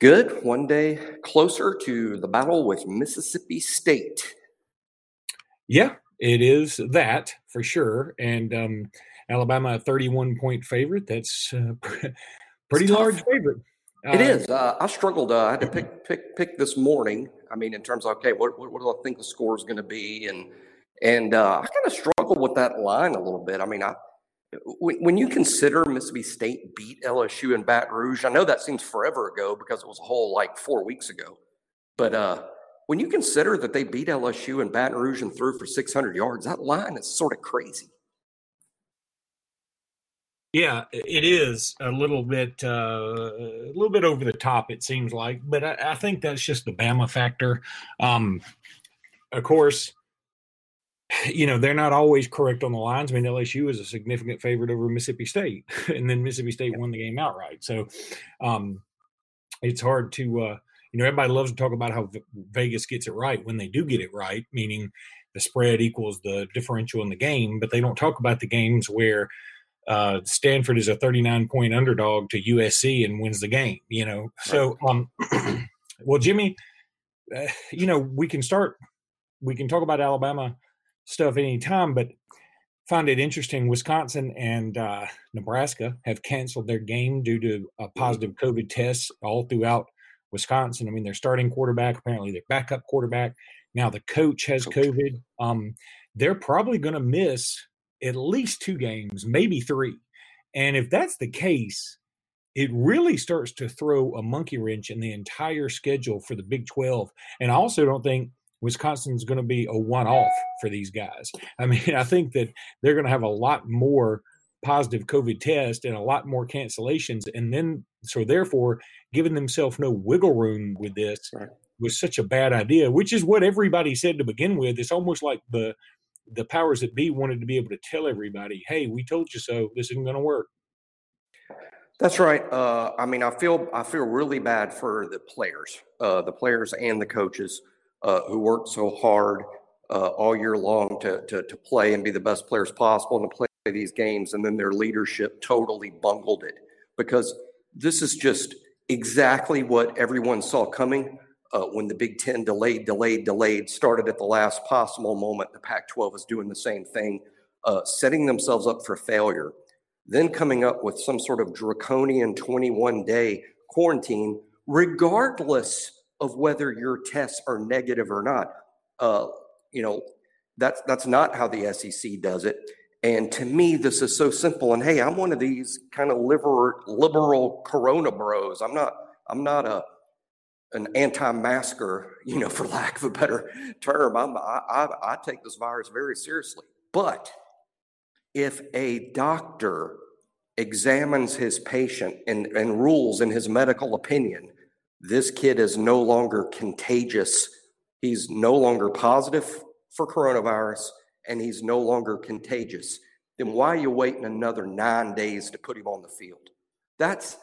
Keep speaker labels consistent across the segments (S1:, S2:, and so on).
S1: Good. One day closer to the battle with Mississippi State.
S2: Yeah, it is that for sure. And um, Alabama, a 31 point favorite. That's uh, pretty large favorite.
S1: Uh, it is. Uh, I struggled. Uh, I had to pick pick pick this morning. I mean, in terms of okay, what what, what do I think the score is going to be, and and uh, I kind of struggled with that line a little bit. I mean, I when you consider Mississippi State beat LSU in Baton Rouge, I know that seems forever ago because it was a whole like four weeks ago. But uh, when you consider that they beat LSU in Baton Rouge and threw for 600 yards, that line is sort of crazy.
S2: Yeah, it is a little bit, uh, a little bit over the top. It seems like, but I, I think that's just the Bama factor. Um, of course, you know, they're not always correct on the lines. I mean, LSU is a significant favorite over Mississippi State, and then Mississippi State won the game outright. So um, it's hard to, uh, you know, everybody loves to talk about how Vegas gets it right when they do get it right, meaning the spread equals the differential in the game, but they don't talk about the games where uh, Stanford is a 39 point underdog to USC and wins the game, you know. So, um, well, Jimmy, uh, you know, we can start, we can talk about Alabama stuff anytime, but find it interesting. Wisconsin and uh, Nebraska have canceled their game due to a mm-hmm. positive COVID tests all throughout Wisconsin. I mean, their starting quarterback, apparently their backup quarterback. Now the coach has coach. COVID. Um, they're probably going to miss at least two games, maybe three. And if that's the case, it really starts to throw a monkey wrench in the entire schedule for the Big 12. And I also don't think Wisconsin's going to be a one off for these guys. I mean, I think that they're going to have a lot more positive COVID tests and a lot more cancellations. And then, so therefore, giving themselves no wiggle room with this right. was such a bad idea, which is what everybody said to begin with. It's almost like the, the powers that be wanted to be able to tell everybody, hey, we told you so. This isn't going to work.
S1: That's right. Uh, I mean, I feel I feel really bad for the players, uh, the players and the coaches uh, who worked so hard uh, all year long to, to, to play and be the best players possible and to play these games, and then their leadership totally bungled it because this is just exactly what everyone saw coming. Uh, when the Big Ten delayed, delayed, delayed, started at the last possible moment. The Pac 12 is doing the same thing, uh, setting themselves up for failure. Then coming up with some sort of draconian 21 day quarantine, regardless of whether your tests are negative or not. Uh, you know, that's that's not how the SEC does it. And to me, this is so simple. And hey, I'm one of these kind of liberal, liberal Corona bros. I'm not. I'm not a an anti-masker, you know, for lack of a better term. I'm, I, I, I take this virus very seriously. But if a doctor examines his patient and, and rules in his medical opinion this kid is no longer contagious. He's no longer positive for coronavirus and he's no longer contagious. Then why are you waiting another nine days to put him on the field? That's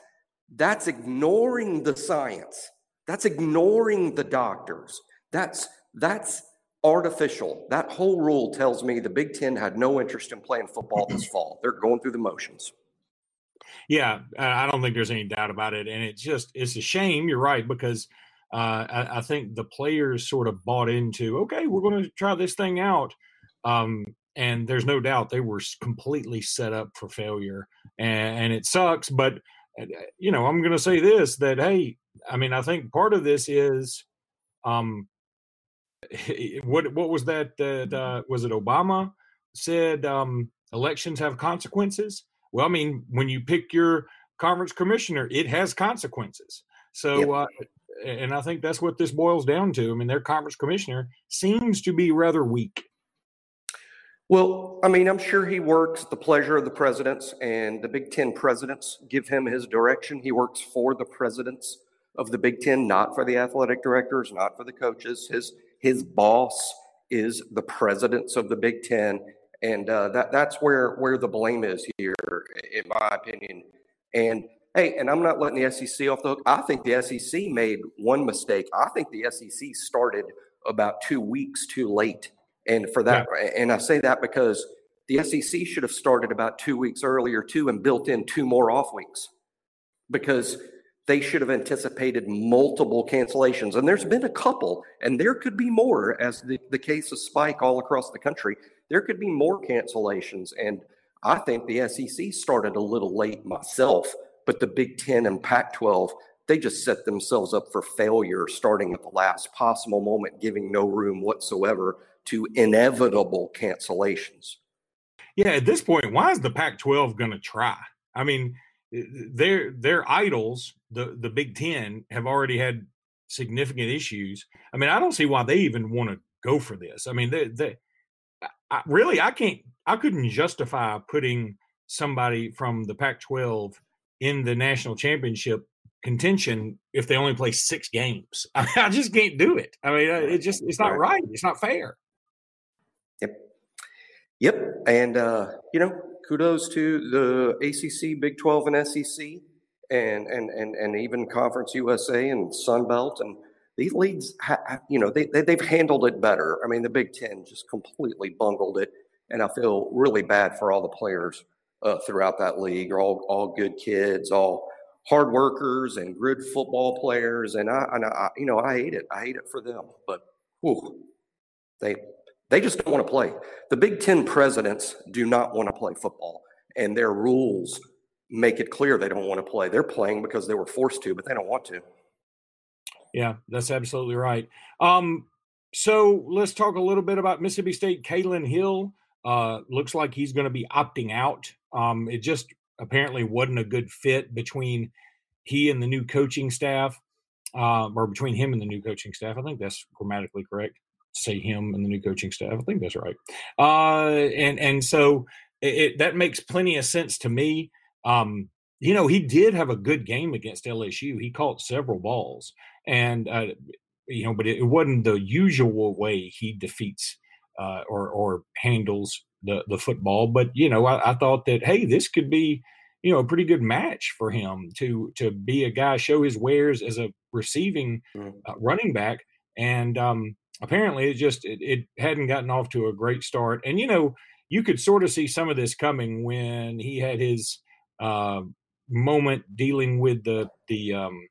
S1: that's ignoring the science. That's ignoring the doctors. That's that's artificial. That whole rule tells me the Big Ten had no interest in playing football this fall. They're going through the motions.
S2: Yeah, I don't think there's any doubt about it, and it's just it's a shame. You're right because uh, I, I, think the players sort of bought into okay, we're going to try this thing out, um, and there's no doubt they were completely set up for failure, and, and it sucks. But uh, you know, I'm going to say this that hey, I mean, I think part of this is, um, what what was that? That uh, was it? Obama said um, elections have consequences well, I mean, when you pick your conference commissioner, it has consequences. So, yep. uh, and I think that's what this boils down to. I mean, their conference commissioner seems to be rather weak.
S1: Well, I mean, I'm sure he works at the pleasure of the presidents, and the Big Ten presidents give him his direction. He works for the presidents of the Big Ten, not for the athletic directors, not for the coaches. His his boss is the presidents of the Big Ten, and uh, that that's where where the blame is here, in my opinion. And hey, and I'm not letting the SEC off the hook. I think the SEC made one mistake. I think the SEC started about two weeks too late, and for that, yeah. and I say that because the SEC should have started about two weeks earlier too, and built in two more off weeks, because they should have anticipated multiple cancellations. And there's been a couple, and there could be more as the, the case of Spike all across the country. There could be more cancellations. And I think the SEC started a little late myself, but the Big Ten and Pac 12, they just set themselves up for failure starting at the last possible moment, giving no room whatsoever to inevitable cancellations.
S2: Yeah, at this point, why is the Pac 12 going to try? I mean, their their idols, the the Big Ten, have already had significant issues. I mean, I don't see why they even want to go for this. I mean, they, they I, really, I can't, I couldn't justify putting somebody from the Pac-12 in the national championship contention if they only play six games. I, mean, I just can't do it. I mean, it just, it's not right. It's not fair.
S1: Yep. Yep. And, uh, you know, kudos to the ACC, Big 12, and SEC, and and and and even Conference USA and Sun Belt, and these leagues, ha- you know, they, they have handled it better. I mean, the Big Ten just completely bungled it, and I feel really bad for all the players uh, throughout that league. All all good kids, all hard workers and good football players, and I, and I you know I hate it. I hate it for them, but whew, they they just don't want to play. The Big Ten presidents do not want to play football, and their rules make it clear they don't want to play. They're playing because they were forced to, but they don't want to.
S2: Yeah, that's absolutely right. Um, so let's talk a little bit about Mississippi State. Kylin Hill uh, looks like he's going to be opting out. Um, it just apparently wasn't a good fit between he and the new coaching staff, uh, or between him and the new coaching staff. I think that's grammatically correct say him and the new coaching staff. I think that's right. Uh, and and so it, it, that makes plenty of sense to me. Um, you know, he did have a good game against LSU. He caught several balls, and uh, you know, but it, wasn't the usual way he defeats uh, or or handles the the football. But you know, I, I thought that hey, this could be you know a pretty good match for him to to be a guy show his wares as a receiving mm. uh, running back and um apparently it just it, it hadn't gotten off to a great start and you know you could sort of see some of this coming when he had his uh, moment dealing with the the um,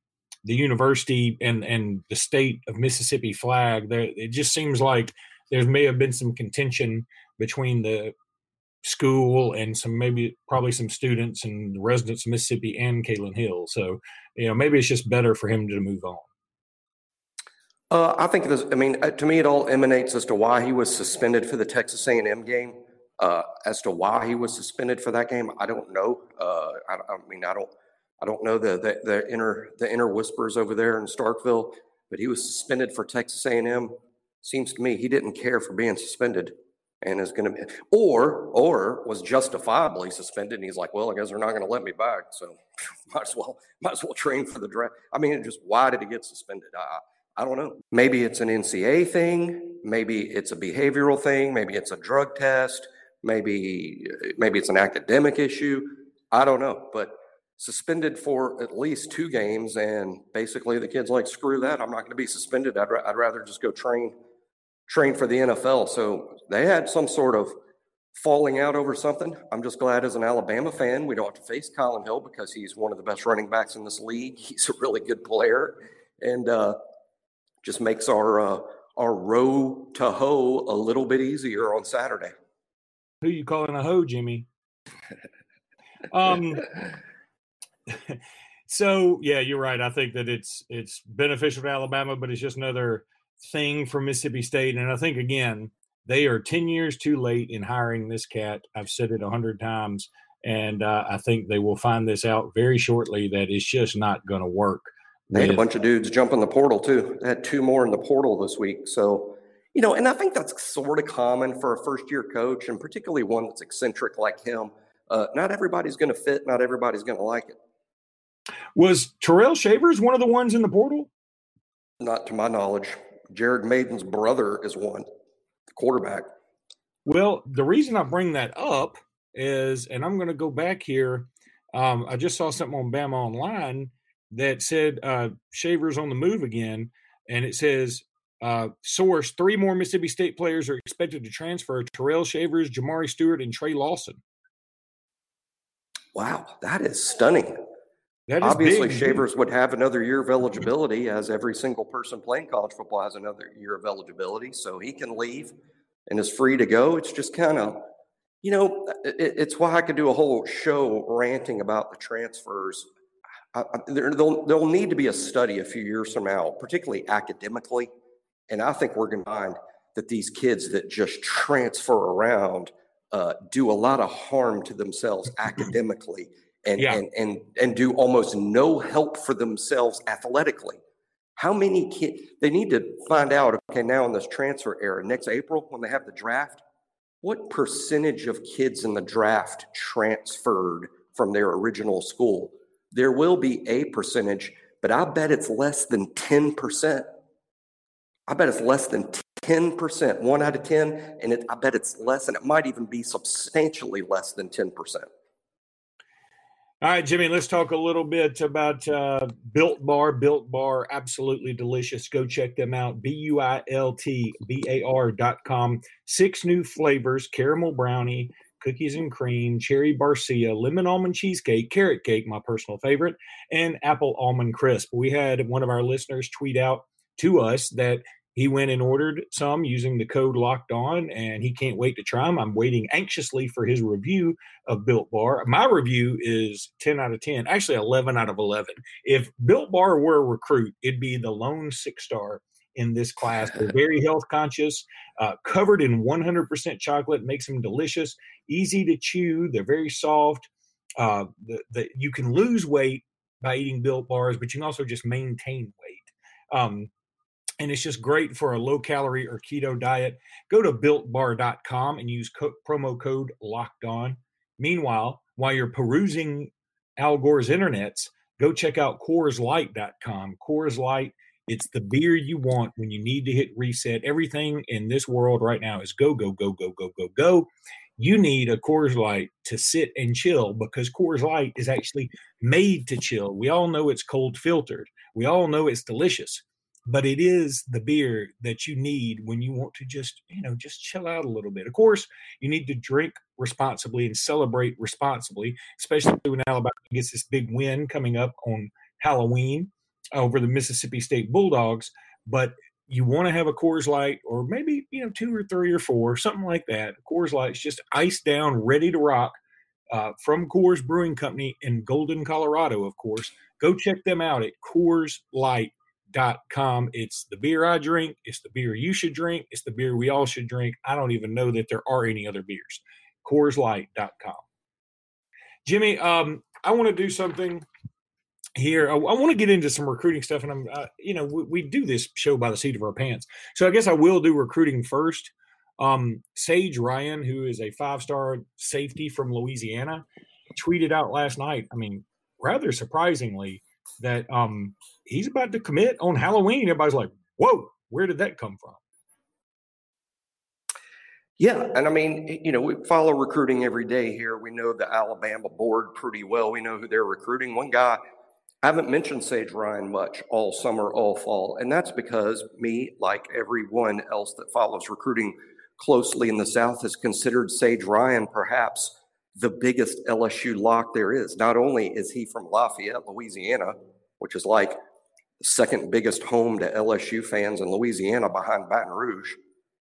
S2: the university and and the state of Mississippi flag. There, it just seems like there may have been some contention between the school and some maybe probably some students and residents of Mississippi and Kylin Hill. So you know maybe it's just better for him to move on.
S1: Uh, I think this. I mean, uh, to me, it all emanates as to why he was suspended for the Texas A&M game. Uh, as to why he was suspended for that game, I don't know. Uh, I, I, mean, I don't. I don't know the, the, the inner the inner whispers over there in Starkville, but he was suspended for Texas A&M. Seems to me he didn't care for being suspended, and is going to be, or or was justifiably suspended. And he's like, well, I guess they're not going to let me back, so might as well might as well train for the draft. I mean, just why did he get suspended? I, I don't know. Maybe it's an NCA thing. Maybe it's a behavioral thing. Maybe it's a drug test. Maybe maybe it's an academic issue. I don't know. But suspended for at least two games, and basically the kid's like, "Screw that! I'm not going to be suspended. I'd, I'd rather just go train train for the NFL." So they had some sort of falling out over something. I'm just glad as an Alabama fan we don't have to face Kylin Hill because he's one of the best running backs in this league. He's a really good player, and uh, just makes our uh, our row to hoe a little bit easier on Saturday.
S2: Who you calling a hoe, Jimmy? um. so yeah, you're right. I think that it's it's beneficial to Alabama, but it's just another thing for Mississippi State. And I think again, they are ten years too late in hiring this cat. I've said it a hundred times, and uh, I think they will find this out very shortly that it's just not going to work.
S1: They had a bunch of dudes jump in the portal too. They had two more in the portal this week. So, you know, and I think that's sort of common for a first year coach, and particularly one that's eccentric like him. Uh, not everybody's going to fit. Not everybody's going to like it.
S2: Was Terrell Shavers one of the ones in the portal?
S1: Not to my knowledge. Jared Mayden's brother is one, the quarterback.
S2: Well, the reason I bring that up is, and I'm going to go back here. Um, I just saw something on Bama Online that said uh, Shavers on the move again, and it says uh, source: three more Mississippi State players are expected to transfer: Terrell Shavers, Jamari Stewart, and Trey Lawson.
S1: Wow, that is stunning. Obviously, big. Shavers would have another year of eligibility, as every single person playing college football has another year of eligibility. So he can leave and is free to go. It's just kind of, you know, it, it's why I could do a whole show ranting about the transfers. I, I, there, there'll, there'll need to be a study a few years from now, particularly academically. And I think we're going to find that these kids that just transfer around uh, do a lot of harm to themselves academically and, yeah. and, and, and do almost no help for themselves athletically. How many kids, they need to find out, okay, now in this transfer era, next April when they have the draft, what percentage of kids in the draft transferred from their original school? There will be a percentage, but I bet it's less than 10%. I bet it's less than 10%, one out of 10, and it, I bet it's less, and it might even be substantially less than 10%.
S2: All right, Jimmy, let's talk a little bit about uh, Built Bar. Built Bar, absolutely delicious. Go check them out. B U I L T B A R dot com. Six new flavors caramel brownie, cookies and cream, cherry barcia, lemon almond cheesecake, carrot cake, my personal favorite, and apple almond crisp. We had one of our listeners tweet out to us that he went and ordered some using the code locked on and he can't wait to try them i'm waiting anxiously for his review of built bar. My review is 10 out of 10 actually 11 out of 11 if built bar were a recruit it'd be the lone six star in this class. They're very health conscious uh, covered in 100% chocolate makes them delicious easy to chew they're very soft uh, the, the, you can lose weight by eating built bars but you can also just maintain weight. Um, and it's just great for a low calorie or keto diet. Go to builtbar.com and use co- promo code locked on. Meanwhile, while you're perusing Al Gore's internets, go check out CoorsLight.com. Coors Light, it's the beer you want when you need to hit reset. Everything in this world right now is go, go, go, go, go, go, go. You need a Coors Light to sit and chill because Coors Light is actually made to chill. We all know it's cold filtered. We all know it's delicious but it is the beer that you need when you want to just you know just chill out a little bit. Of course you need to drink responsibly and celebrate responsibly especially when alabama gets this big win coming up on halloween over the mississippi state bulldogs but you want to have a Coors Light or maybe you know two or three or four something like that. Coors Light's just iced down ready to rock uh, from Coors Brewing Company in Golden, Colorado, of course. Go check them out at Coors Light com. It's the beer I drink. It's the beer you should drink. It's the beer we all should drink. I don't even know that there are any other beers. CoorsLight.com. Jimmy, um, I want to do something here. I, I, want to get into some recruiting stuff, and I'm, uh, you know, we, we, do this show by the seat of our pants. So I guess I will do recruiting first. Um, Sage Ryan, who is a five-star safety from Louisiana, tweeted out last night. I mean, rather surprisingly, that um, he's about to commit on Halloween. Everybody's like, whoa, where did that come from?
S1: Yeah, and I mean, you know, we follow recruiting every day here. We know the Alabama board pretty well. We know who they're recruiting. One guy, I haven't mentioned Sage Ryan much all summer, all fall, and that's because me, like everyone else that follows recruiting closely in the South, has considered Sage Ryan perhaps the biggest LSU lock there is. Not only is he from Lafayette, Louisiana, which is like the second biggest home to LSU fans in Louisiana behind Baton Rouge,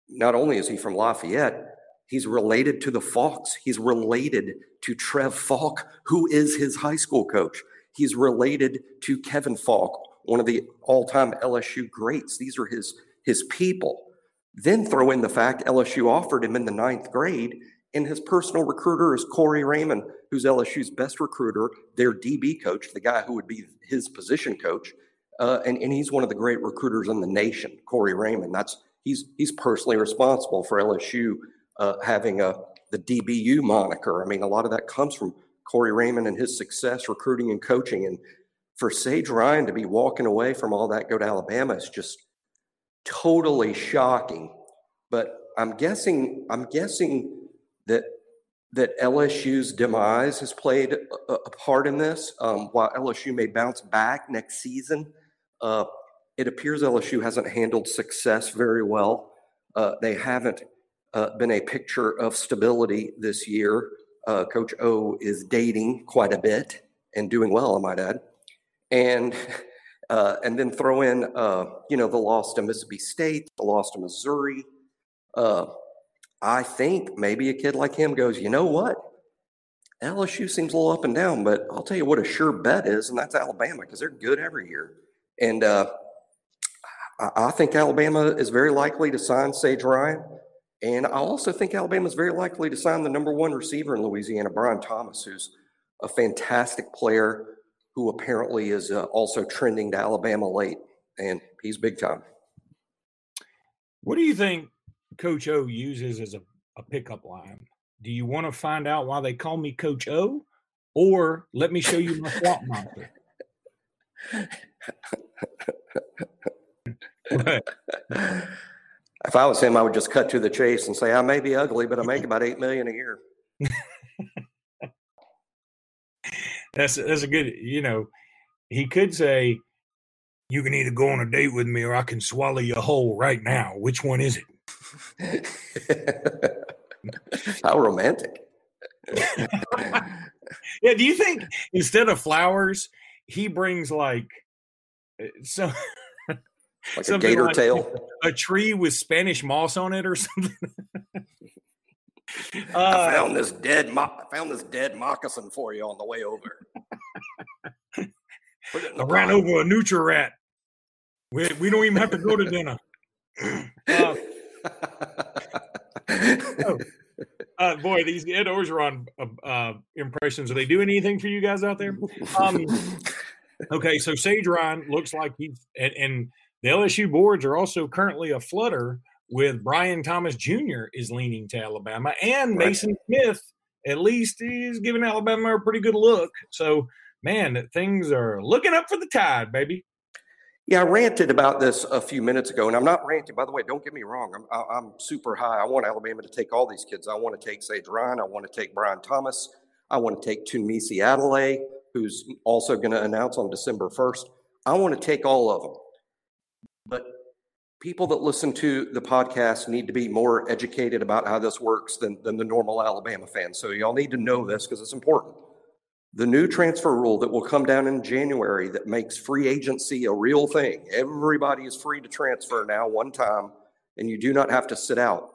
S1: not only is he from Lafayette, he's related to the Faulks. He's related to Trev Faulk, who is his high school coach. He's related to Kevin Faulk, one of the all-time LSU greats. These are his his people. Then throw in the fact LSU offered him in the ninth grade and his personal recruiter is Corey Raymond, who's LSU's best recruiter, their DB coach, the guy who would be his position coach. Uh, and, and he's one of the great recruiters in the nation, Corey Raymond. That's he's he's personally responsible for LSU uh, having a the DBU moniker. I mean, a lot of that comes from Corey Raymond and his success recruiting and coaching. And for Sage Ryan to be walking away from all that, go to Alabama is just totally shocking. But I'm guessing I'm guessing that that LSU's demise has played a, a part in this. Um, while LSU may bounce back next season, uh, it appears LSU hasn't handled success very well. Uh, they haven't uh, been a picture of stability this year. Uh, Coach O is dating quite a bit and doing well, I might add. And uh, and then throw in, uh, you know, the loss to Mississippi State, the loss to Missouri. I think maybe a kid like him goes, you know what? LSU seems a little up and down, but I'll tell you what a sure bet is, and that's Alabama because they're good every year. And uh, I, I think Alabama is very likely to sign Sage Ryan. And I also think Alabama is very likely to sign the number one receiver in Louisiana, Brian Thomas, who's a fantastic player who apparently is uh, also trending to Alabama late, and he's big time.
S2: What do you think Coach O uses as a, a pickup line? Do you want to find out why they call me Coach O, or let me show you my swamp monster?
S1: if I was him, I would just cut to the chase and say, "I may be ugly, but I make about eight million a year."
S2: that's that's a good. You know, he could say, "You can either go on a date with me, or I can swallow you whole right now. Which one is
S1: it?" How romantic.
S2: yeah. Do you think instead of flowers, he brings like eh, so?
S1: like a gator like tail,
S2: a tree with Spanish moss on it, or something.
S1: Uh, I found this dead. Mo- I found this dead moccasin for you on the way over.
S2: I ran over a nutria rat. We, we don't even have to go to dinner. Uh, oh, uh, boy, these Ed Orgeron uh, uh, impressions, are they doing anything for you guys out there? Um, okay, so Sage Ryan looks like he's, and, and the LSU boards are also currently a flutter with Brian Thomas Jr. is leaning to Alabama, and Mason Smith at least is giving Alabama a pretty good look. So, man, things are looking up for the tide, baby.
S1: Yeah, I ranted about this a few minutes ago, and I'm not ranting. By the way, don't get me wrong. I'm, I'm super high. I want Alabama to take all these kids. I want to take Sage Ryan. I want to take Brian Thomas. I want to take Tunmise Adeleye, who's also going to announce on December 1st. I want to take all of them. But people that listen to the podcast need to be more educated about how this works than, than the normal Alabama fan. So y'all need to know this because it's important. The new transfer rule that will come down in January that makes free agency a real thing. Everybody is free to transfer now one time, and you do not have to sit out.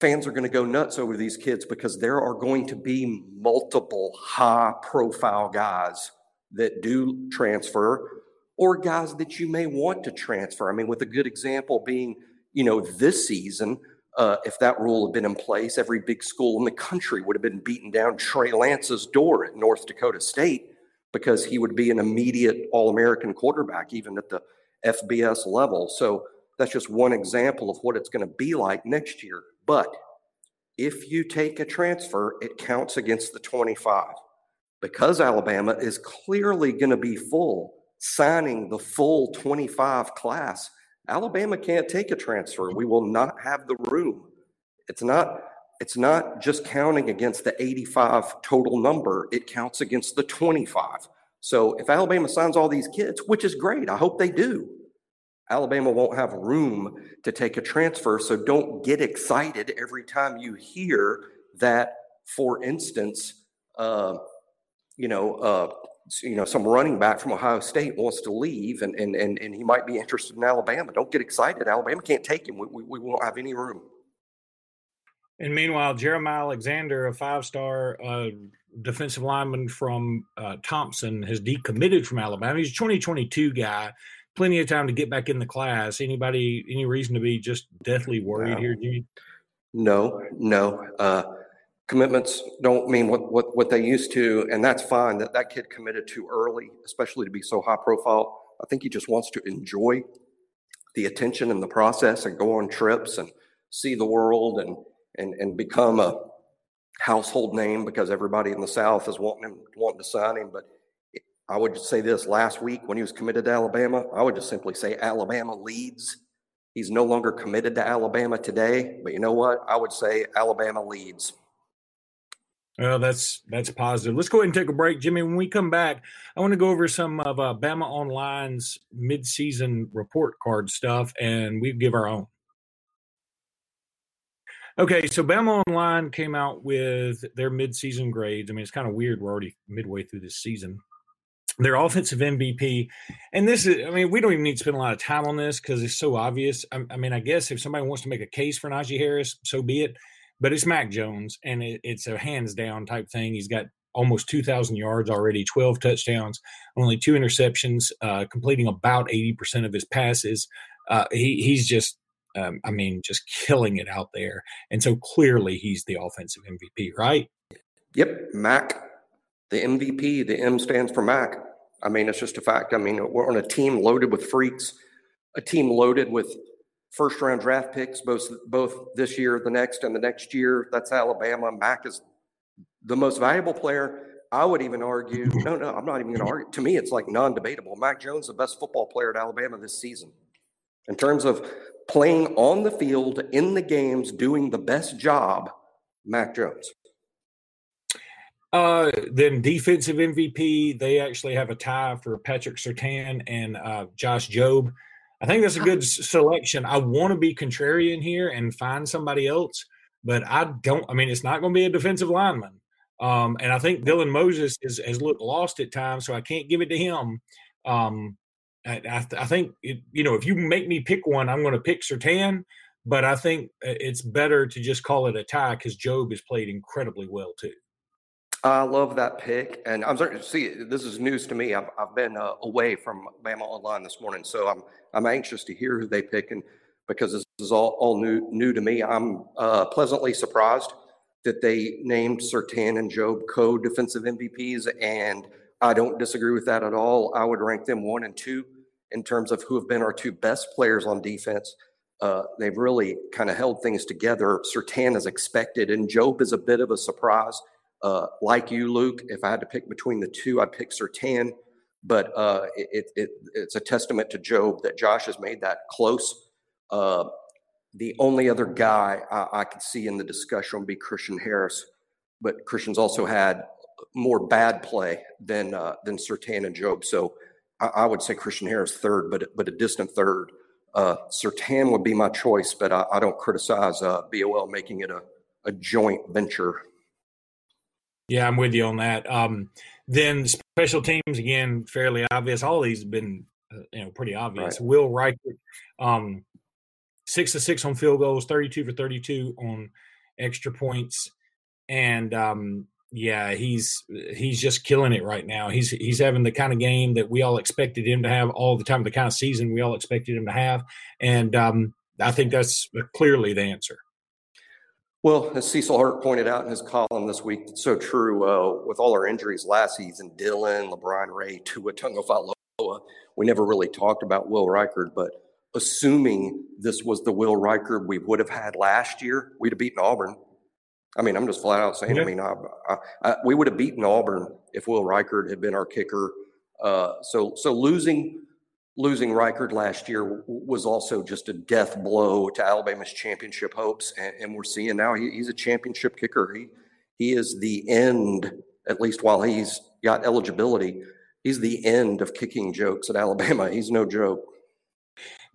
S1: Fans are going to go nuts over these kids because there are going to be multiple high profile guys that do transfer or guys that you may want to transfer. I mean, with a good example being, you know, this season, uh, if that rule had been in place, every big school in the country would have been beating down Trey Lance's door at North Dakota State because he would be an immediate All American quarterback, even at the FBS level. So that's just one example of what it's going to be like next year. But if you take a transfer, it counts against the 25. Because Alabama is clearly going to be full signing the full 25 class, Alabama can't take a transfer. We will not have the room. It's not it's not just counting against the 85 total number, it counts against the 25. So if Alabama signs all these kids, which is great, I hope they do. Alabama won't have room to take a transfer, so don't get excited every time you hear that, for instance, uh, you know, uh, you know, some running back from Ohio State wants to leave and, and, and, and he might be interested in Alabama. Don't get excited. Alabama can't take him. We, we, we won't have any room.
S2: And meanwhile, Jeremiah Alexander, a five star uh, defensive lineman from uh, Thompson, has decommitted from Alabama. He's a 2022 guy. Plenty of time to get back in the class. Anybody, any reason to be just deathly worried here, Jimmy?
S1: No, no. Uh, commitments don't mean what, what, what they used to, and that's fine. That that kid committed too early, especially to be so high profile. I think he just wants to enjoy the attention and the process, and go on trips and see the world, and and and become a household name because everybody in the South is wanting him wanting to sign him. But I would say this: last week when he was committed to Alabama, I would just simply say Alabama leads He's no longer committed to Alabama today, but you know what? I would say Alabama leads.
S2: Well, that's that's positive. Let's go ahead and take a break, Jimmy. When we come back, I want to go over some of uh, Bama Online's midseason report card stuff, and we give our own. Okay, so Bama Online came out with their midseason grades. I mean, it's kind of weird. We're already midway through this season. Their offensive MVP, and this is, I mean, we don't even need to spend a lot of time on this because it's so obvious. I, I, mean, I guess if somebody wants to make a case for Najee Harris, so be it. But it's Mac Jones, and it, it's a hands down type thing. He's got almost 2,000 yards already, 12 touchdowns, only two interceptions, uh, completing about 80% of his passes. Uh, he, he's just um, I mean, just killing it out there. And so clearly he's the offensive MVP, right?
S1: Yep, Mac, the MVP. The M stands for Mac. I mean, it's just a fact. I mean, we're on a team loaded with freaks, a team loaded with first round draft picks, both both this year, the next, and the next year. That's Alabama. Mac is the most valuable player. I would even argue. No, no, I'm not even going to argue. To me, it's like non-debatable. Mac Jones, the best football player at Alabama this season. In terms of playing on the field in the games, doing the best job, Mac Jones.
S2: Uh, then defensive MVP, they actually have a tie for Patrick Surtain and uh, Josh Jobe. I think that's a good selection. I want to be contrarian here and find somebody else, but I don't. I mean, it's not going to be a defensive lineman. Um, and I think Dylan Moses is, has looked lost at times, so I can't give it to him. Um, I, I, I think it, you know if you make me pick one, I'm going to pick Surtain. But I think uh, it's better to just call it a tie because Jobe has played incredibly well too.
S1: I love that pick, and I'm to see this is news to me. I've, I've been uh, away from Bama Online this morning, so I'm I'm anxious to hear who they pick, and because this is all, all new new to me, I'm uh, pleasantly surprised that they named Surtain and Jobe co-defensive MVPs, and I don't disagree with that at all. I would rank them one and two in terms of who have been our two best players on defense. Uh, they've really kind of held things together. Surtain is expected, and Jobe is a bit of a surprise. Uh, like you, Luke, if I had to pick between the two, I'd pick Surtain. But uh, it, it, it's a testament to Jobe that Josh has made that close. Uh, the only other guy I, I could see in the discussion would be Christian Harris, but Christian's also had more bad play than uh, than Surtain and Jobe. So I, I, would say Christian Harris third, but but a distant third. Uh, Surtain would be my choice, but I, I don't criticize uh, BOL making it a, a joint venture.
S2: Yeah, I'm with you on that. Um, then special teams again, fairly obvious. All these have been uh, you know pretty obvious. Right. Will Reichard, um, six to six on field goals, 32 for 32 on extra points, and um, yeah, he's he's just killing it right now. He's he's having the kind of game that we all expected him to have all the time, the kind of season we all expected him to have, and um, I think that's clearly the answer.
S1: Well, as Cecil Hurt pointed out in his column this week, it's so true. Uh, with all our injuries last season, Dylan, LaBryan Ray, Tua Tagovailoa, we never really talked about Will Reichard, but assuming this was the Will Reichard we would have had last year, we'd have beaten Auburn I mean, I'm just flat out saying. Yeah. I mean, I, I, I, we would have beaten Auburn if Will Reichard had been our kicker. Uh, so, so losing losing Reichard last year was also just a death blow to Alabama's championship hopes, and, and we're seeing now he, he's a championship kicker. He he is the end, at least while he's got eligibility. He's the end of kicking jokes at Alabama. He's no joke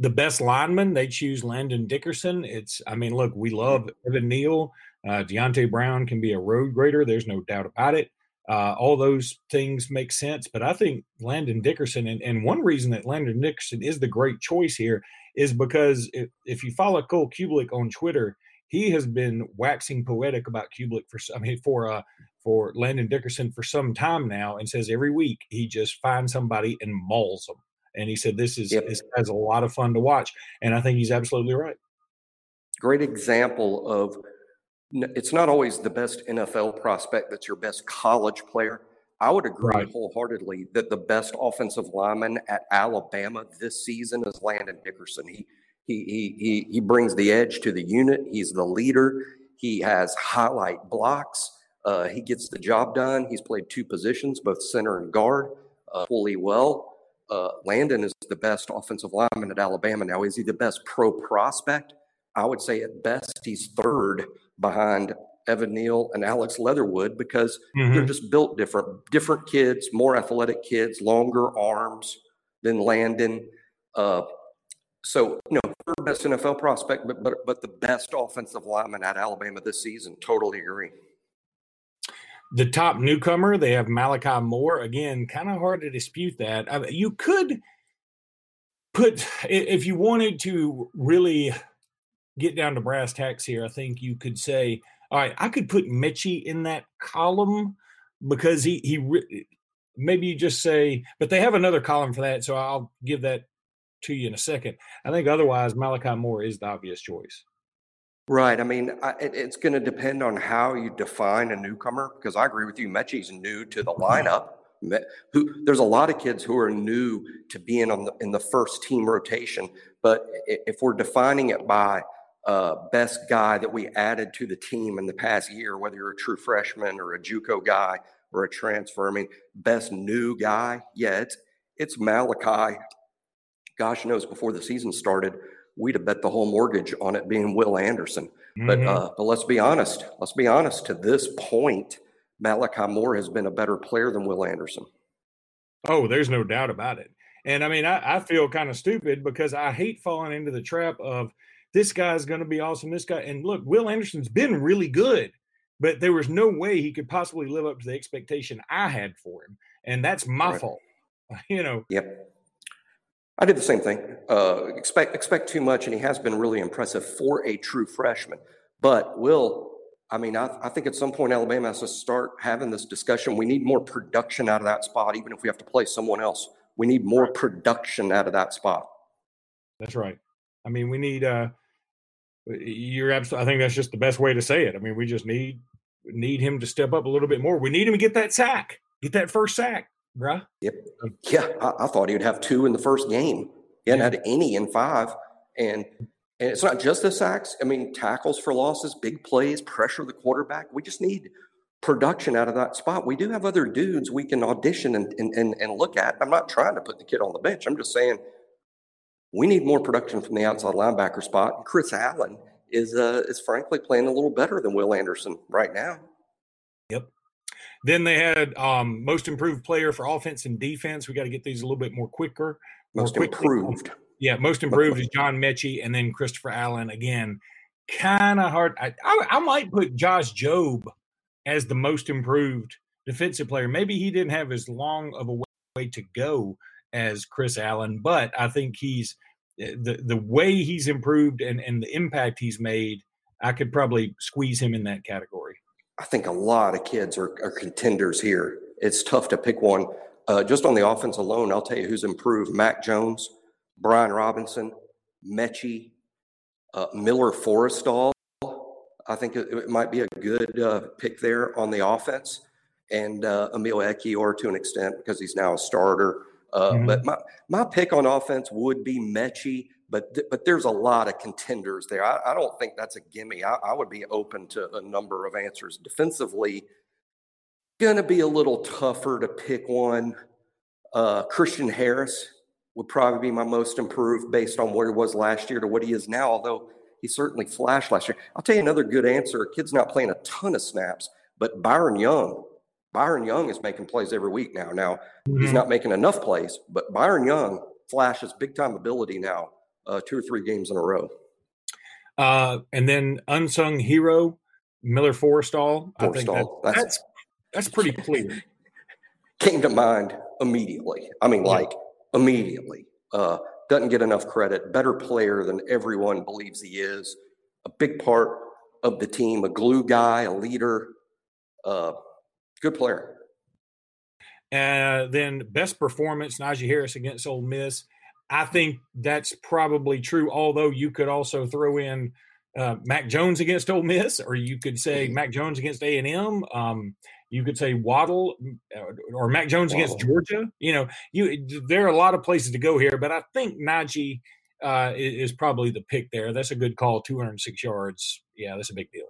S2: the best lineman, they choose Landon Dickerson. It's, I mean, look, we love Evan Neal. Uh, Deonte Brown can be a road grader. There's no doubt about it. Uh, all those things make sense. But I think Landon Dickerson, and, and one reason that Landon Dickerson is the great choice here is because if, if you follow Cole Cubelic on Twitter, he has been waxing poetic about Cubelic for I mean for uh for Landon Dickerson for some time now, and says every week he just finds somebody and mauls them. And he said this is yep. this has a lot of fun to watch, and I think he's absolutely right.
S1: Great example of it's not always the best NFL prospect that's your best college player. I would agree right. wholeheartedly that the best offensive lineman at Alabama this season is Landon Dickerson. He he he he brings the edge to the unit. He's the leader. He has highlight blocks. Uh, he gets the job done. He's played two positions, both center and guard, uh, fully well. Uh, Landon is the best offensive lineman at Alabama now. Is he the best pro prospect? I would say at best he's third behind Evan Neal and Alex Leatherwood because mm-hmm. they're just built different. Different kids, more athletic kids, longer arms than Landon. Uh, so, you know, third best NFL prospect, but, but but the best offensive lineman at Alabama this season. Totally agree.
S2: The top newcomer, they have Malachi Moore. Again, kind of hard to dispute that. I mean, you could put, if you wanted to really get down to brass tacks here, I think you could say, all right, I could put Metchie in that column because he he maybe you just say, but they have another column for that, so I'll give that to you in a second. I think otherwise, Malachi Moore is the obvious choice.
S1: Right. I mean, I, it, it's going to depend on how you define a newcomer because I agree with you. Metchie's new to the mm-hmm. lineup. Who there's a lot of kids who are new to being on the in the first team rotation, but if we're defining it by uh, best guy that we added to the team in the past year, whether you're a true freshman or a JUCO guy or a transfer, I mean, best new guy, yeah, it's it's Malachi gosh knows before the season started, we'd have bet the whole mortgage on it being Will Anderson. Mm-hmm. But uh, but let's be honest. Let's be honest. To this point, Malachi Moore has been a better player than Will Anderson.
S2: Oh, there's no doubt about it. And I mean, I, I feel kind of stupid because I hate falling into the trap of this guy's going to be awesome. This guy, and look, Will Anderson's been really good, but there was no way he could possibly live up to the expectation I had for him, and that's my right. fault. You know.
S1: Yep. I did the same thing. Uh, expect expect too much, and he has been really impressive for a true freshman. But Will, I mean, I, I, think at some point Alabama has to start having this discussion. We need more production out of that spot, even if we have to play someone else. We need more production out of that spot.
S2: That's right. I mean, we need. Uh, Uh, you're absolutely. I think that's just the best way to say it. I mean, we just need need him to step up a little bit more. We need him to get that sack, get that first sack bruh.
S1: Yep. Uh, yeah, I, I, thought he would have two in the first game. He hadn't yeah. had any in five. And and it's not just the sacks. I mean, tackles for losses, big plays, pressure the quarterback. We just need production out of that spot. We do have other dudes we can audition and, and, and, and look at. I'm not trying to put the kid on the bench. I'm just saying we need more production from the outside linebacker spot. And Chris Allen is uh, is frankly playing a little better than Will Anderson right now.
S2: Yep. Then they had um, most improved player for offense and defense. We got to get these a little bit more quicker.
S1: More most quickly. improved.
S2: Yeah, most improved is John Metchie, and then Christopher Allen again. Kind of hard. I, I, I might put Josh Jobe as the most improved defensive player. Maybe he didn't have as long of a way to go as Chris Allen, but I think he's eh, the the way he's improved and and the impact he's made. I could probably squeeze him in that category.
S1: I think a lot of kids are, are contenders here. It's tough to pick one. Uh, just on the offense alone, I'll tell you who's improved: Mac Jones, Brian Robinson, Metchie, uh, Miller Forristall. I think it, it, might be a good uh, pick there on the offense, and uh, Emil Ekiyor to an extent because he's now a starter. Uh, mm-hmm. But my my pick on offense would be Metchie but th- but there's a lot of contenders there. I, I don't think that's a gimme. I, I, would be open to a number of answers. Defensively, going to be a little tougher to pick one. Uh, Christian Harris would probably be my most improved based on where he was last year to what he is now. Although he certainly flashed last year. I'll tell you another good answer. A kid's not playing a ton of snaps, but Byron Young. Byron Young is making plays every week now. Now mm-hmm. he's not making enough plays, but Byron Young flashes big time ability now uh, two or three games in a row.
S2: Uh, and then unsung hero Miller Forrestall.
S1: Forristall. I think that,
S2: that's, that's that's pretty clear.
S1: Came to mind immediately. I mean, like immediately. Uh, doesn't get enough credit. Better player than everyone believes he is. A big part of the team. A glue guy. A leader. Uh, good player.
S2: Uh, then best performance Najee Harris against Ole Miss. I think that's probably true. Although you could also throw in uh, Mac Jones against Ole Miss, or you could say mm-hmm. Mac Jones against A and M. Um, you could say Waddle uh, or Mac Jones Waddle. against Georgia. You know, you there are a lot of places to go here, but I think Najee uh, is, is, probably the pick there. That's a good call. 206 yards. Yeah, that's a big deal.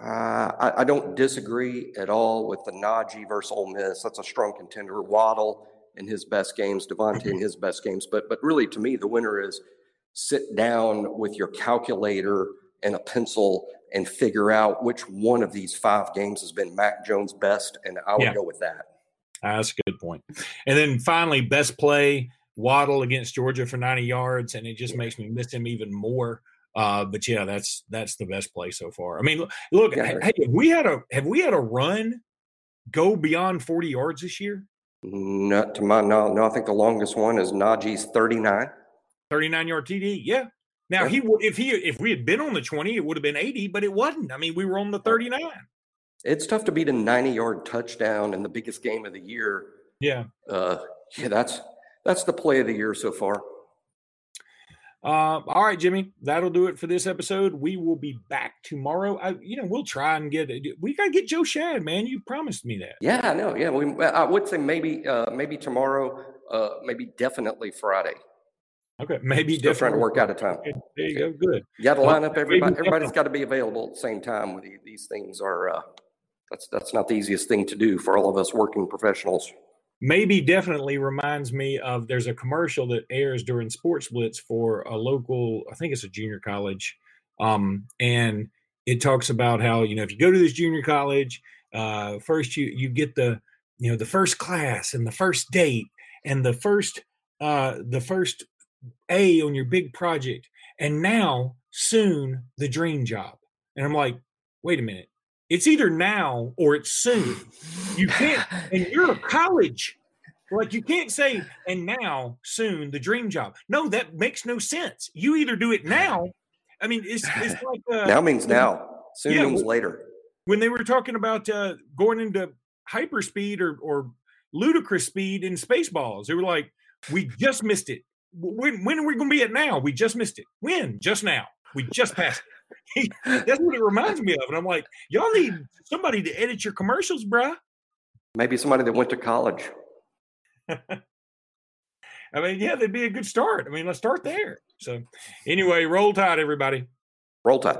S1: Uh, I, I, don't disagree at all with the Najee versus Ole Miss. That's a strong contender. Waddle in his best games, Davante in his best games. But but really, to me, the winner is sit down with your calculator and a pencil and figure out which one of these five games has been Mac Jones' best, and I would
S2: Yeah.
S1: go with that.
S2: That's a good point. And then finally, best play Waddle against Georgia for 90 yards, and it just makes me miss him even more. Uh, but yeah, that's that's the best play so far. I mean, look,
S1: Yeah.
S2: hey, have we had a have we had a run go beyond 40 yards this year?
S1: Not to my no, no. I think the longest one is Najee's thirty-nine.
S2: 39 yard TD. Yeah. Now
S1: Yeah.
S2: he would if he if we had been on the 20, it would have been 80, but it wasn't. I mean, we were on the 39.
S1: It's tough to beat a ninety-yard touchdown in the biggest game of the year.
S2: Yeah.
S1: Uh, yeah, that's that's the play of the year so far.
S2: Uh, all right, Jimmy, that'll do it for this episode. We will be back tomorrow. I, you know, we'll try and get. We gotta get Joe Shad, man. You promised me that.
S1: Yeah, no, yeah. We, I would say maybe, uh, maybe tomorrow, uh, maybe definitely Friday.
S2: Okay, maybe
S1: Still trying to work out a time.
S2: Okay, There you go. Good.
S1: You got to line up everybody. Everybody's got to be available at the same time. With these things are, uh, that's that's not the easiest thing to do for all of us working professionals.
S2: Maybe definitely reminds me of there's a commercial that airs during Sports Blitz for a local. I think it's a junior college, um, and it talks about how you know if you go to this junior college, uh, first you you get the you know the first class and the first date and the first uh, the first A on your big project, and now soon the dream job. And I'm like, wait a minute, it's either now or it's soon. You can't, and you're a college. Like you can't say, and now soon the dream job. No, that makes no sense. You either do it now. I mean, it's it's like uh,
S1: Now means now. Soon
S2: Yeah,
S1: means later.
S2: when they were talking about uh, going into hyperspeed or or ludicrous speed in Spaceballs. They were like, "We just missed it. When when are we going to be at now? We just missed it. When? Just now. We just passed it." That's what it reminds me of. And I'm like, y'all need somebody to edit your commercials, bruh.
S1: Maybe somebody that went to college.
S2: I mean, yeah, that'd be a good start. I mean, let's start there. So, anyway, roll tide, everybody.
S1: Roll Tide.